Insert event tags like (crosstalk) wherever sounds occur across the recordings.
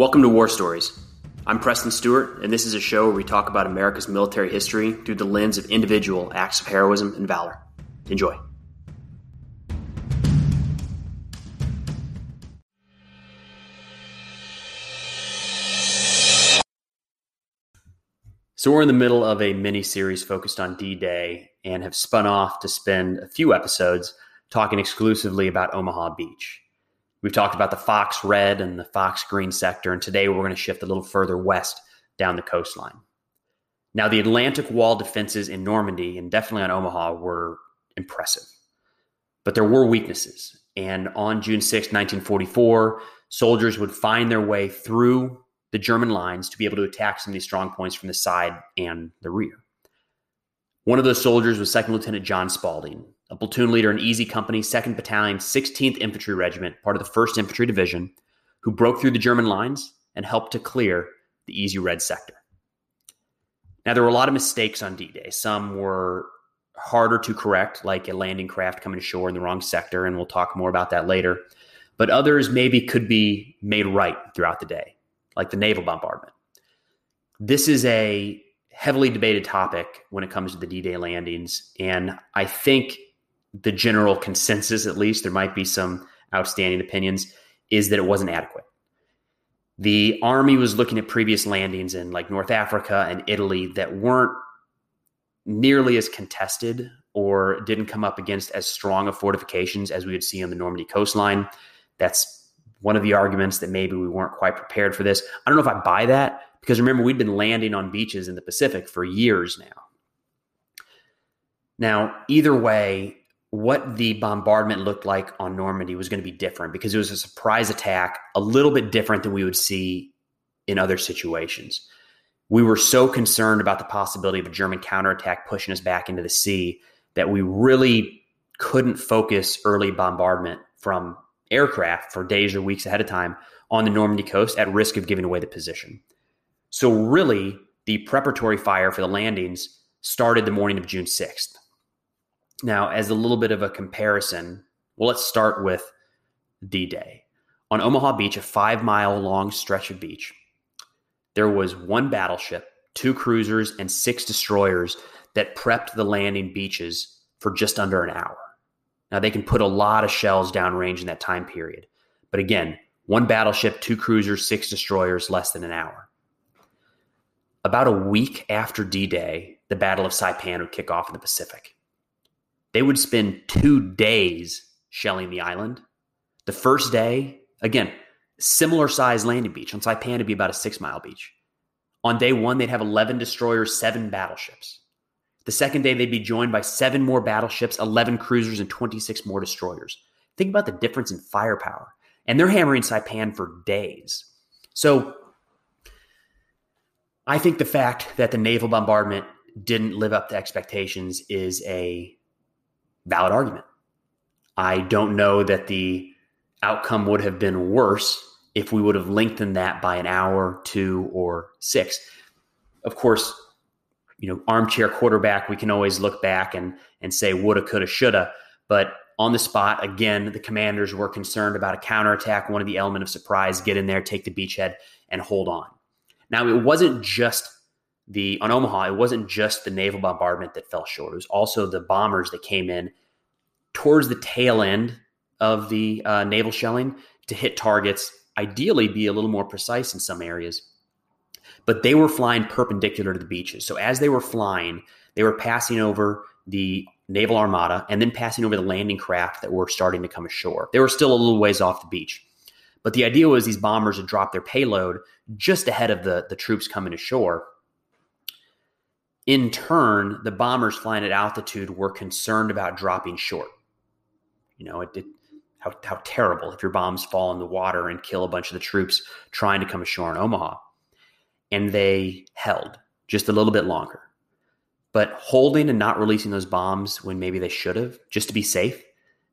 Welcome to War Stories. I'm Preston Stewart, and this is a show where we talk about America's military history through the lens of individual acts of heroism and valor. Enjoy. So, we're in the middle of a mini series focused on D Day and have spun off to spend a few episodes talking exclusively about Omaha Beach. We've talked about the Fox Red and the Fox Green sector, and today we're going to shift a little further west down the coastline. Now, the Atlantic Wall defenses in Normandy and definitely on Omaha were impressive, but there were weaknesses. And on June 6, 1944, soldiers would find their way through the German lines to be able to attack some of these strong points from the side and the rear. One of those soldiers was Second Lieutenant John Spalding, a platoon leader in Easy Company, 2nd Battalion, 16th Infantry Regiment, part of the 1st Infantry Division, who broke through the German lines and helped to clear the Easy Red sector. Now, there were a lot of mistakes on D Day. Some were harder to correct, like a landing craft coming ashore in the wrong sector, and we'll talk more about that later. But others maybe could be made right throughout the day, like the naval bombardment. This is a heavily debated topic when it comes to the D Day landings, and I think the general consensus, at least, there might be some outstanding opinions, is that it wasn't adequate. The Army was looking at previous landings in like North Africa and Italy that weren't nearly as contested or didn't come up against as strong of fortifications as we would see on the Normandy coastline. That's one of the arguments that maybe we weren't quite prepared for this. I don't know if I buy that because remember, we'd been landing on beaches in the Pacific for years now. Now, either way, what the bombardment looked like on Normandy was going to be different because it was a surprise attack, a little bit different than we would see in other situations. We were so concerned about the possibility of a German counterattack pushing us back into the sea that we really couldn't focus early bombardment from aircraft for days or weeks ahead of time on the Normandy coast at risk of giving away the position. So, really, the preparatory fire for the landings started the morning of June 6th. Now, as a little bit of a comparison, well, let's start with D Day. On Omaha Beach, a five mile long stretch of beach, there was one battleship, two cruisers, and six destroyers that prepped the landing beaches for just under an hour. Now, they can put a lot of shells downrange in that time period. But again, one battleship, two cruisers, six destroyers, less than an hour. About a week after D Day, the Battle of Saipan would kick off in the Pacific. They would spend two days shelling the island. The first day, again, similar size landing beach. On Saipan, it'd be about a six mile beach. On day one, they'd have 11 destroyers, seven battleships. The second day, they'd be joined by seven more battleships, 11 cruisers, and 26 more destroyers. Think about the difference in firepower. And they're hammering Saipan for days. So I think the fact that the naval bombardment didn't live up to expectations is a valid argument. I don't know that the outcome would have been worse if we would have lengthened that by an hour, two, or six. Of course, you know, armchair quarterback, we can always look back and and say woulda, coulda, shoulda. But on the spot, again, the commanders were concerned about a counterattack, one of the element of surprise, get in there, take the beachhead, and hold on. Now, it wasn't just the on Omaha, it wasn't just the naval bombardment that fell short. It was also the bombers that came in towards the tail end of the uh, naval shelling to hit targets, ideally be a little more precise in some areas. But they were flying perpendicular to the beaches. So as they were flying, they were passing over the naval armada and then passing over the landing craft that were starting to come ashore. They were still a little ways off the beach. But the idea was these bombers would drop their payload just ahead of the, the troops coming ashore in turn, the bombers flying at altitude were concerned about dropping short. You know, it, it how, how terrible if your bombs fall in the water and kill a bunch of the troops trying to come ashore in Omaha. And they held just a little bit longer. But holding and not releasing those bombs when maybe they should have, just to be safe,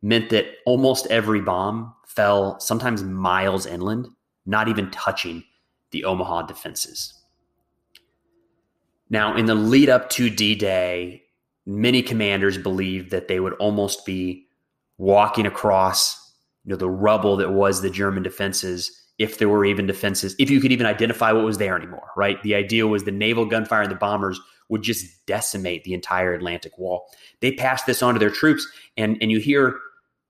meant that almost every bomb fell sometimes miles inland, not even touching the Omaha defenses. Now, in the lead up to D Day, many commanders believed that they would almost be walking across you know, the rubble that was the German defenses if there were even defenses, if you could even identify what was there anymore, right? The idea was the naval gunfire and the bombers would just decimate the entire Atlantic wall. They passed this on to their troops, and, and you hear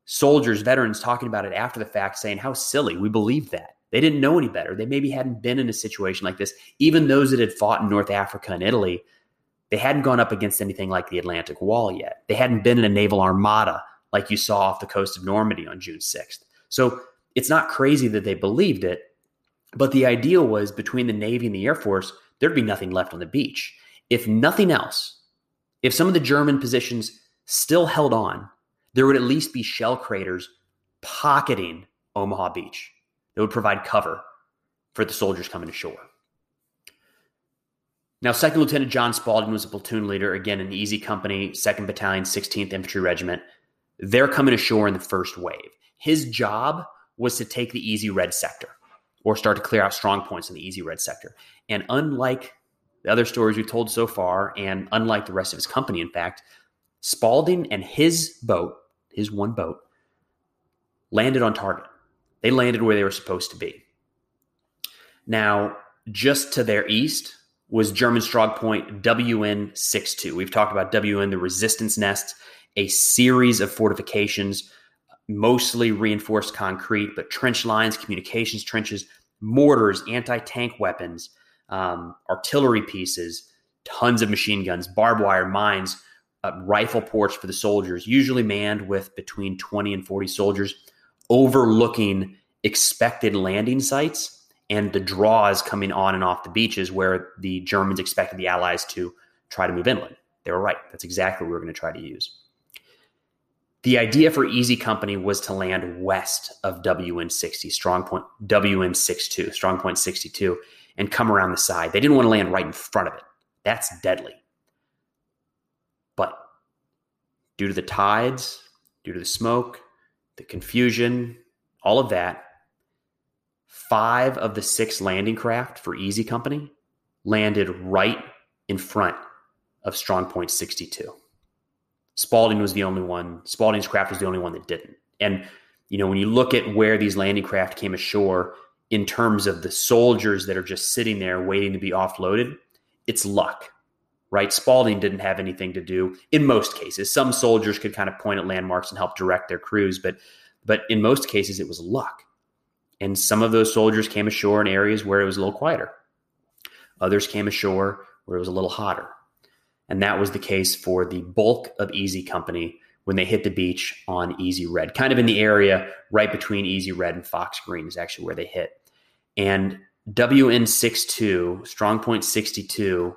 soldiers, veterans talking about it after the fact, saying, How silly, we believed that. They didn't know any better. They maybe hadn't been in a situation like this. Even those that had fought in North Africa and Italy, they hadn't gone up against anything like the Atlantic Wall yet. They hadn't been in a naval armada like you saw off the coast of Normandy on June 6th. So it's not crazy that they believed it, but the idea was between the Navy and the Air Force, there'd be nothing left on the beach. If nothing else, if some of the German positions still held on, there would at least be shell craters pocketing Omaha Beach that would provide cover for the soldiers coming ashore. Now, Second Lieutenant John Spalding was a platoon leader, again, in the Easy Company, 2nd Battalion, 16th Infantry Regiment. They're coming ashore in the first wave. His job was to take the Easy Red sector or start to clear out strong points in the Easy Red sector. And unlike the other stories we've told so far, and unlike the rest of his company, in fact, Spaulding and his boat, his one boat, landed on target. They landed where they were supposed to be. Now, just to their east was German strong point WN 62. We've talked about WN, the resistance nest, a series of fortifications, mostly reinforced concrete, but trench lines, communications trenches, mortars, anti tank weapons, um, artillery pieces, tons of machine guns, barbed wire, mines, uh, rifle ports for the soldiers, usually manned with between 20 and 40 soldiers, overlooking expected landing sites and the draws coming on and off the beaches where the Germans expected the Allies to try to move inland. They were right. That's exactly what we were going to try to use. The idea for Easy Company was to land west of WN 60, strong point WN 62, strong point 62, and come around the side. They didn't want to land right in front of it. That's deadly. But due to the tides, due to the smoke, the confusion, all of that, five of the six landing craft for Easy Company landed right in front of Strong Point 62. Spalding was the only one, Spalding's craft was the only one that didn't. And, you know, when you look at where these landing craft came ashore in terms of the soldiers that are just sitting there waiting to be offloaded, it's luck, right? Spalding didn't have anything to do in most cases. Some soldiers could kind of point at landmarks and help direct their crews, but but in most cases it was luck. And some of those soldiers came ashore in areas where it was a little quieter. Others came ashore where it was a little hotter. And that was the case for the bulk of Easy Company when they hit the beach on Easy Red, kind of in the area right between Easy Red and Fox Green is actually where they hit. And WN62, Strong Point 62,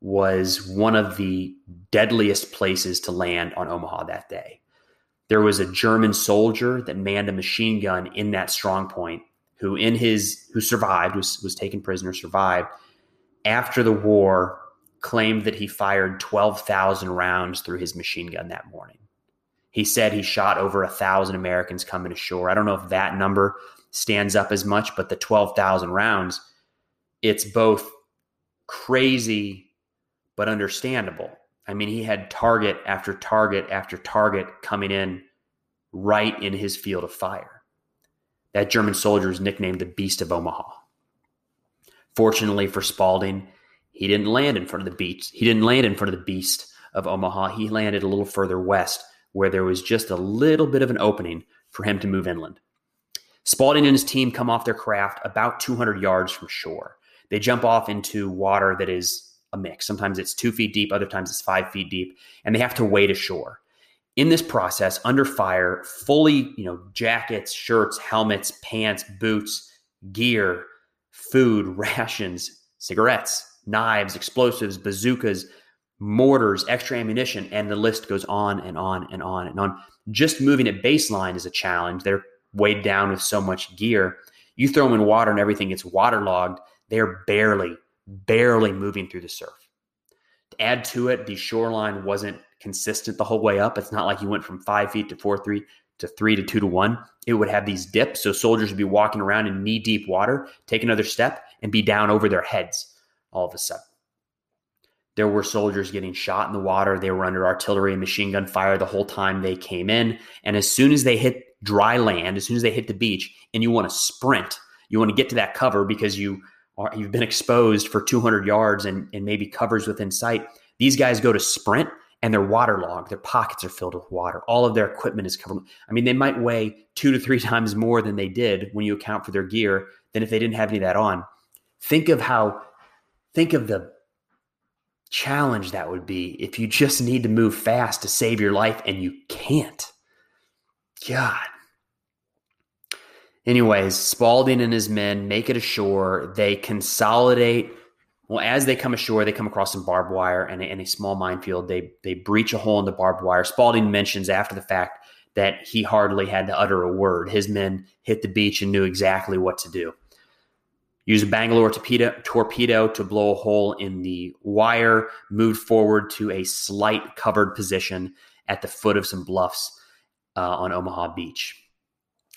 was one of the deadliest places to land on Omaha that day. There was a German soldier that manned a machine gun in that strong point who in his who survived was was taken prisoner survived after the war claimed that he fired 12,000 rounds through his machine gun that morning. He said he shot over a thousand Americans coming ashore. I don't know if that number stands up as much, but the 12,000 rounds, it's both crazy but understandable. I mean, he had target after target after target coming in right in his field of fire. That German soldier is nicknamed the Beast of Omaha. Fortunately for Spalding, he didn't land in front of the beach. He didn't land in front of the Beast of Omaha. He landed a little further west where there was just a little bit of an opening for him to move inland. Spalding and his team come off their craft about 200 yards from shore. They jump off into water that is a mix. Sometimes it's two feet deep, other times it's five feet deep, and they have to wade ashore. In this process, under fire, fully, you know, jackets, shirts, helmets, pants, boots, gear, food, (laughs) rations, cigarettes, knives, explosives, bazookas, mortars, extra ammunition, and the list goes on and on and on and on. Just moving at baseline is a challenge. They're weighed down with so much gear. You throw them in water and everything gets waterlogged. They're barely barely moving through the surf. To add to it, the shoreline wasn't consistent the whole way up. It's not like you went from five feet to four, three to three to two to one. It would have these dips. So soldiers would be walking around in knee deep water, take another step, and be down over their heads all of a sudden. There were soldiers getting shot in the water. They were under artillery and machine gun fire the whole time they came in. And as soon as they hit dry land, as soon as they hit the beach, and you want to sprint, You want to get to that cover because you you've been exposed for 200 yards and, and maybe covers within sight. These guys go to sprint and they're waterlogged. Their pockets are filled with water. All of their equipment is covered. I mean, they might weigh two to three (laughs) times more than they did when you account for their gear than if they didn't have any of that on. Think of how, think of the challenge that would be if you just need to move fast to save your life and you can't. God. Anyways, Spalding and his men make it ashore. They consolidate. Well, as they come ashore, they come across some barbed wire and a, and a small minefield. They they breach a hole in the barbed wire. Spalding mentions after the fact that he hardly had to utter a word. His men hit the beach and knew exactly what to do. Use a Bangalore torpedo, torpedo to blow a hole in the wire, moved forward to a slight covered position at the foot of some bluffs uh, on Omaha Beach.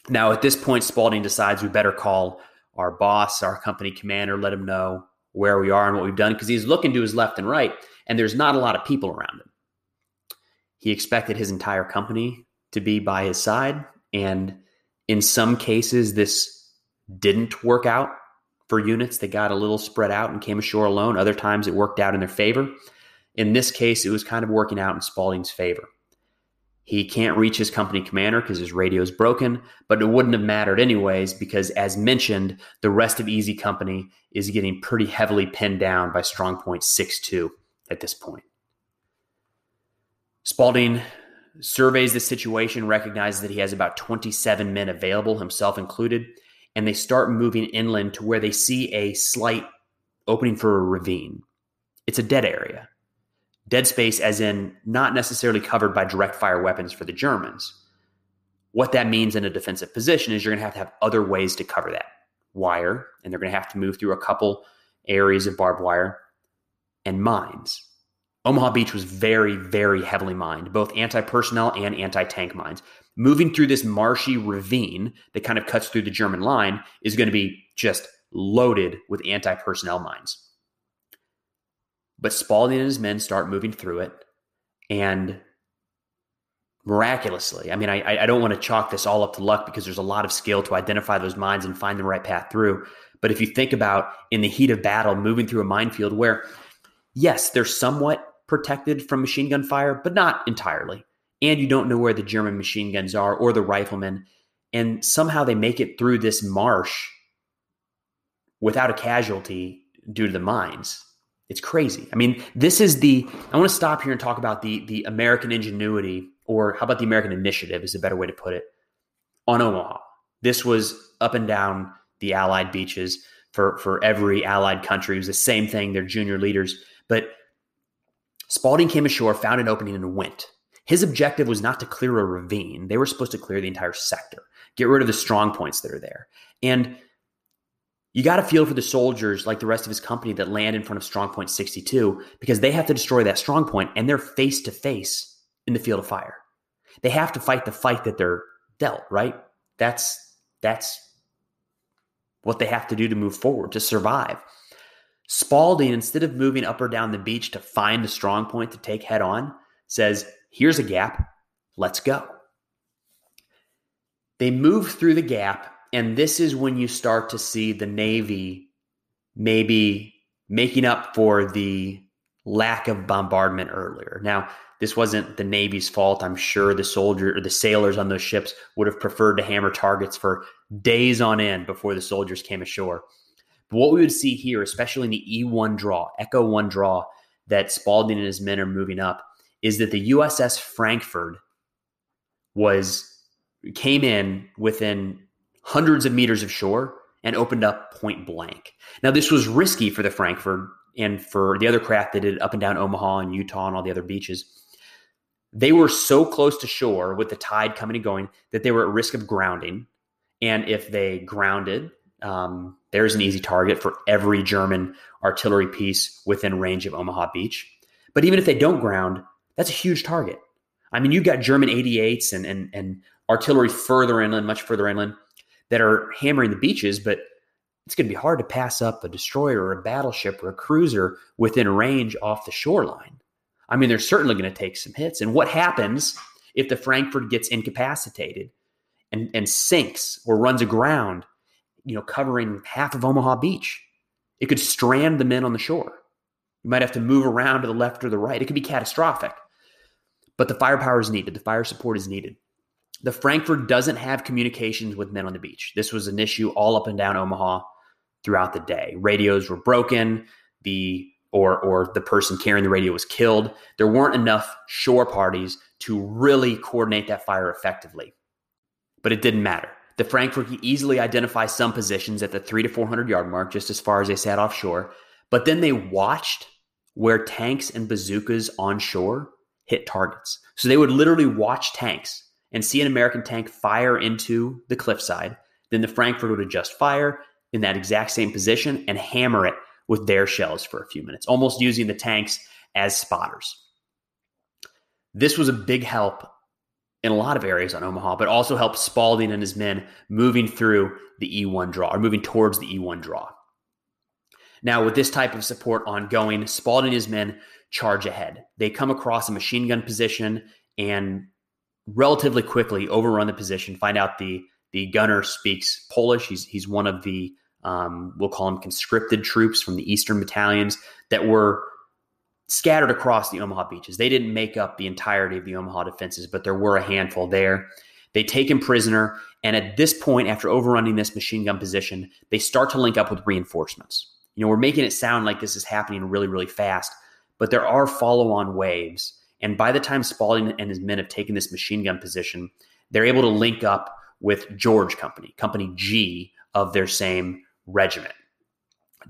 Now, at this point, Spalding decides we better call our boss, our company commander, let him know where we are and what we've done because he's looking to his left and right, and there's not a lot of people around him. He expected his entire company to be by his side, and in some cases, this didn't work out for units that got a little spread out and came ashore alone. Other times it worked out in their favor. In this case, it was kind of working out in Spalding's favor. He can't reach his company commander because his radio is broken, but it wouldn't have mattered anyways because, as mentioned, the rest of Easy Company is getting pretty heavily pinned down by Strong Point 6-2 at this point. Spalding surveys the situation, recognizes that he has about 27 men available, himself included, and they start moving inland to where they see a slight opening for a ravine. It's a dead area. Dead space, as in not necessarily covered by direct fire weapons for the Germans. What that means in a defensive position is you're going to have to have other ways to cover that wire, and they're going to have to move through a couple areas of barbed wire and mines. Omaha Beach was very, very heavily mined, both anti personnel and anti tank mines moving through this marshy ravine that kind of cuts through the German line is going to be just loaded with anti personnel mines. But Spalding and his men start moving through it, and miraculously, I mean, I, I don't want to chalk this all up to luck because there's a lot of skill to identify those mines and find the right path through. But if you think about in the heat of battle, moving through a minefield where, yes, they're somewhat protected from machine gun fire, but not entirely and you don't know where the German machine guns are or the riflemen. And somehow they make it through this marsh without a casualty due to the mines. It's crazy. I mean, this is the I want to stop here and talk about the the American ingenuity, or how about the American initiative is a better way to put it, on Omaha. This was up and down the Allied beaches for for every Allied country. It was the same thing, their junior leaders. But Spalding came ashore, found an opening, and went. His objective was not to clear a ravine. They were supposed to clear the entire sector, get rid of the strong points that are there. And you got to feel for the soldiers like the rest of his company that land in front of strong point 62 because they have to destroy that strong point and they're face to face in the field of fire. They have to fight the fight that they're dealt, right? That's that's what they have to do to move forward to survive. Spalding, instead of moving up or down the beach to find the strong point to take head on, says, Here's a gap. Let's go. They move through the gap, and this is when you start to see the Navy maybe making up for the lack of bombardment earlier. Now, this wasn't the Navy's fault. I'm sure the soldier or the sailors on those ships would have preferred to hammer targets for days on end before the soldiers came ashore. But what we would see here, especially in the E1 draw, Echo 1 draw, that Spalding and his men are moving up, is that the USS Frankford was came in within hundreds of meters of shore and opened up point blank. Now this was risky for the Frankford and for the other craft that did up and down Omaha and Utah and all the other beaches. They were so close to shore with the tide coming and going that they were at risk of grounding. And if they grounded, um, there's an easy target for every German artillery piece within range of Omaha Beach. But even if they don't ground, that's a huge target. I mean, you've got German 88s and, and, and artillery further inland, much further inland, that are hammering the beaches, but it's going to be hard to pass up a destroyer or a battleship or a cruiser within range off the shoreline. I mean, they're certainly going to take some hits. And what happens if the Frankford gets incapacitated and, and sinks or runs aground? you know, covering half of Omaha Beach. It could strand the men on the shore. You might have to move around to the left or the right. It could be catastrophic. But the firepower is needed. The fire support is needed. The Frankford doesn't have communications with men on the beach. This was an issue all up and down Omaha throughout the day. Radios were broken. The or or the person carrying the radio was killed. There weren't enough shore parties to really coordinate that fire effectively. But it didn't matter. The Frankford could easily identify some positions at the three to 400 yard mark, just as far as they sat offshore. But then they watched where tanks and bazookas on shore hit targets. So they would literally watch tanks and see an American tank fire into the cliffside. Then the Frankford would adjust fire in that exact same position and hammer it with their shells for a few minutes, almost using the tanks as spotters. This was a big help in a lot of areas on Omaha, but also helped Spalding and his men moving through the E1 draw or moving towards the E1 draw. Now, with this type of support ongoing, Spalding and his men charge ahead. They come across a machine gun position and relatively quickly overrun the position, find out the the gunner speaks Polish. He's he's one of the um, we'll call him conscripted troops from the Eastern battalions that were scattered across the Omaha beaches. They didn't make up the entirety of the Omaha defenses, but there were a handful there. They take him prisoner, and at this point, after overrunning this machine gun position, they start to link up with reinforcements. You know, we're making it sound like this is happening really, really fast, but there are follow on waves. And by the time Spalding and his men have taken this machine gun position, they're able to link up with George Company, Company G of their same regiment.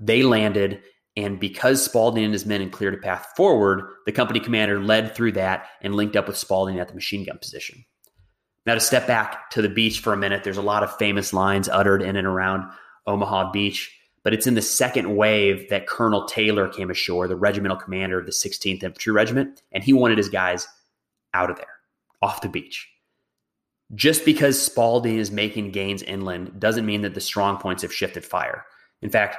They landed, and because Spalding and his men had cleared a path forward, the company commander led through that and linked up with Spalding at the machine gun position. Now, to step back to the beach for a minute, there's a lot of famous lines uttered in and around Omaha Beach, but it's in the second wave that Colonel Taylor came ashore, the regimental commander of the 16th Infantry Regiment, and he wanted his guys out of there, off the beach. Just because Spalding is making gains inland doesn't mean that the strong points have shifted fire. In fact,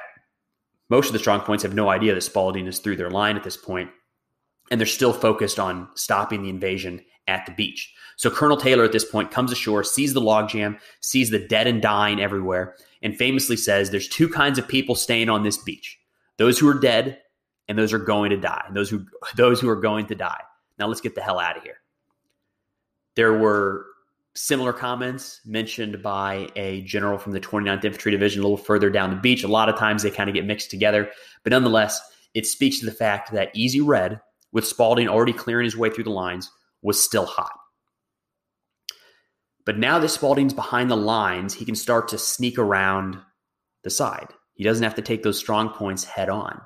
most of the strong points have no idea that Spalding is through their line at this point, and they're still focused on stopping the invasion at the beach. So Colonel Taylor at this point comes ashore, sees the logjam, sees the dead and dying everywhere, and famously says there's two kinds of people staying on this beach. Those who are dead and those are going to die. And those who (laughs) those who are going to die. Now let's get the hell out of here. There were Similar comments mentioned by a general from the 29th Infantry Division a little further down the beach. A lot of times they kind of get mixed together, but nonetheless, it speaks to the fact that Easy Red, with Spalding already clearing his way through the lines, was still hot. But now that Spalding's behind the lines, he can start to sneak around the side. He doesn't have to take those strong points head on.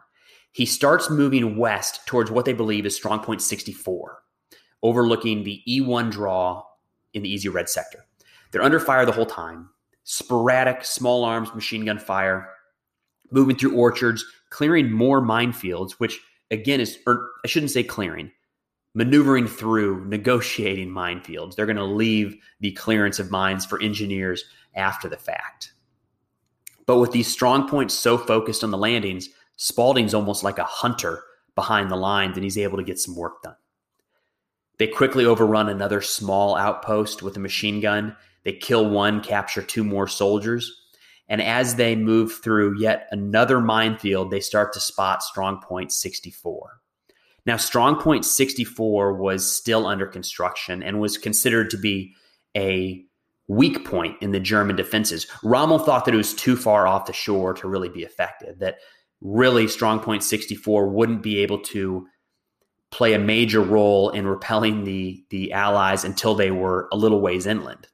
He starts moving west towards what they believe is strong point 64, overlooking the E1 draw in the Easy Red sector. They're under fire the whole time. Sporadic small arms machine gun fire, moving through orchards, clearing more minefields, which again is, or I shouldn't say clearing, maneuvering through, negotiating minefields. They're going to leave the clearance of mines for engineers after the fact. But with these strong points so focused on the landings, Spalding's almost like a hunter behind the lines and he's able to get some work done. They quickly overrun another small outpost with a machine gun. They kill one, capture two more soldiers. And as they move through yet another minefield, they start to spot Strong Point 64. Now, Strong Point 64 was still under construction and was considered to be a weak point in the German defenses. Rommel thought that it was too far off the shore to really be effective, that really Strong Point 64 wouldn't be able to play a major role in repelling the the allies until they were a little ways inland.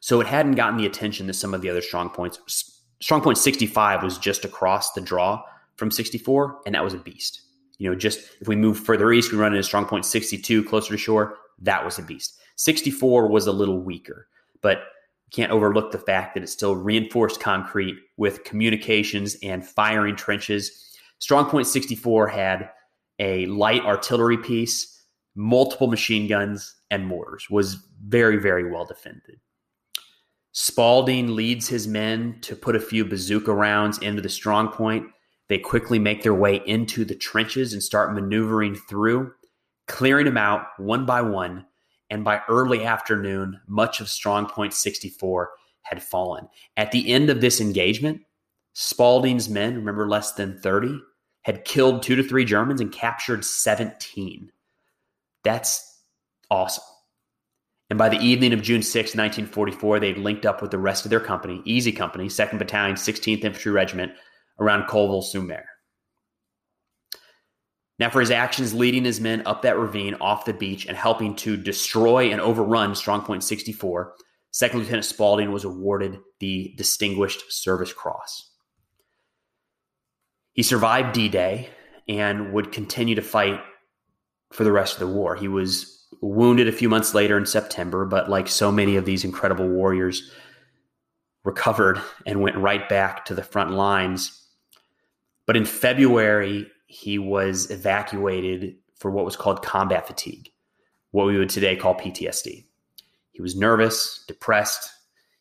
So it hadn't gotten the attention that some of the other strong points. Strong point 65 was just across the draw from 64, and that was a beast. You know, just if we move further east, we run into strong point 62 closer to shore. That was a beast. 64 was a little weaker, but you can't overlook the fact that it's still reinforced concrete with communications and firing trenches. Strong point 64 had a light artillery piece, multiple machine guns, and mortars. Was very, very well defended. Spalding leads his men to put a few bazooka rounds into the strong point. They quickly make their way into the trenches and start maneuvering through, clearing them out one by one. And by early afternoon, much of Strong Point 64 had fallen. At the end of this engagement, Spalding's men, remember less than 30, had killed two to three Germans and captured 17. That's awesome. And by the evening of June 6, 1944, they'd linked up with the rest of their company, Easy Company, 2nd Battalion, 16th Infantry Regiment, around Colleville-sur-Mer. Now, for his actions leading his men up that ravine off the beach and helping to destroy and overrun Strongpoint 64, Second Lieutenant Spalding was awarded the Distinguished Service Cross. He survived D Day and would continue to fight for the rest of the war. He was wounded a few months later in September, but like so many of these incredible warriors, recovered and went right back to the front lines. But in February, he was evacuated for what was called combat fatigue, what we would today call PTSD. He was nervous, depressed,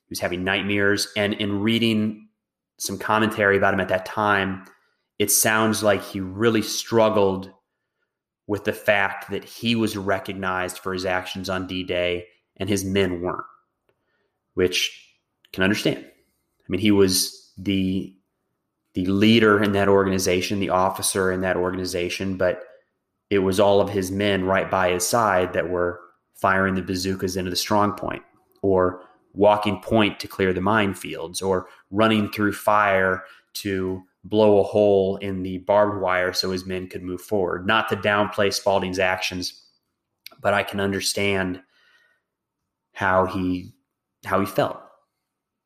he was having nightmares. And in reading some commentary about him at that time, it sounds like he really struggled with the fact that he was recognized for his actions on D Day and his men weren't, which can understand. I mean, he was the the leader in that organization, the officer in that organization, but it was all of his men right by his side that were firing the bazookas into the strong point or walking point to clear the minefields or running through fire to blow a hole in the barbed wire so his men could move forward. Not to downplay Spalding's actions, but I can understand how he how he felt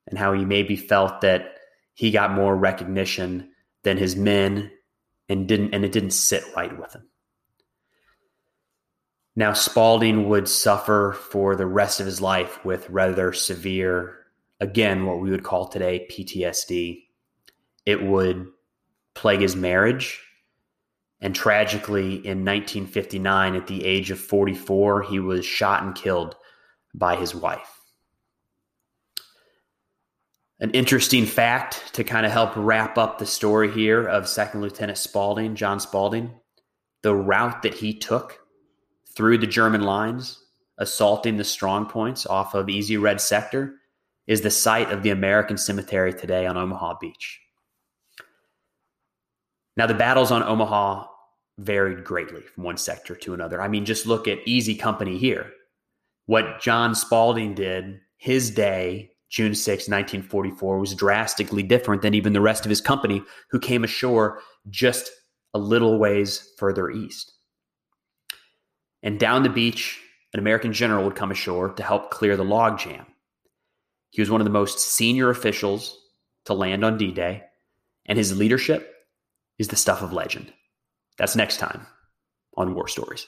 and how he maybe felt that he got more recognition than his men and didn't and it didn't sit right with him. Now Spalding would suffer for the rest of his life with rather severe again what we would call today PTSD. It would plague his marriage and tragically in 1959 at the age of 44 he was shot and killed by his wife an interesting fact to kind of help wrap up the story here of Second Lieutenant Spalding, John Spalding. The route that he took through the German lines, assaulting the strong points off of Easy Red Sector, is the site of the American Cemetery today on Omaha Beach. Now, the battles on Omaha varied greatly from one sector to another. I mean, just look at Easy Company here. What John Spalding did, his day June 6, 1944, was drastically different than even the rest of his company, who came ashore just a little ways further east. And down the beach, an American general would come ashore to help clear the logjam. He was one of the most senior officials to land on D Day, and his leadership is the stuff of legend. That's next time on War Stories.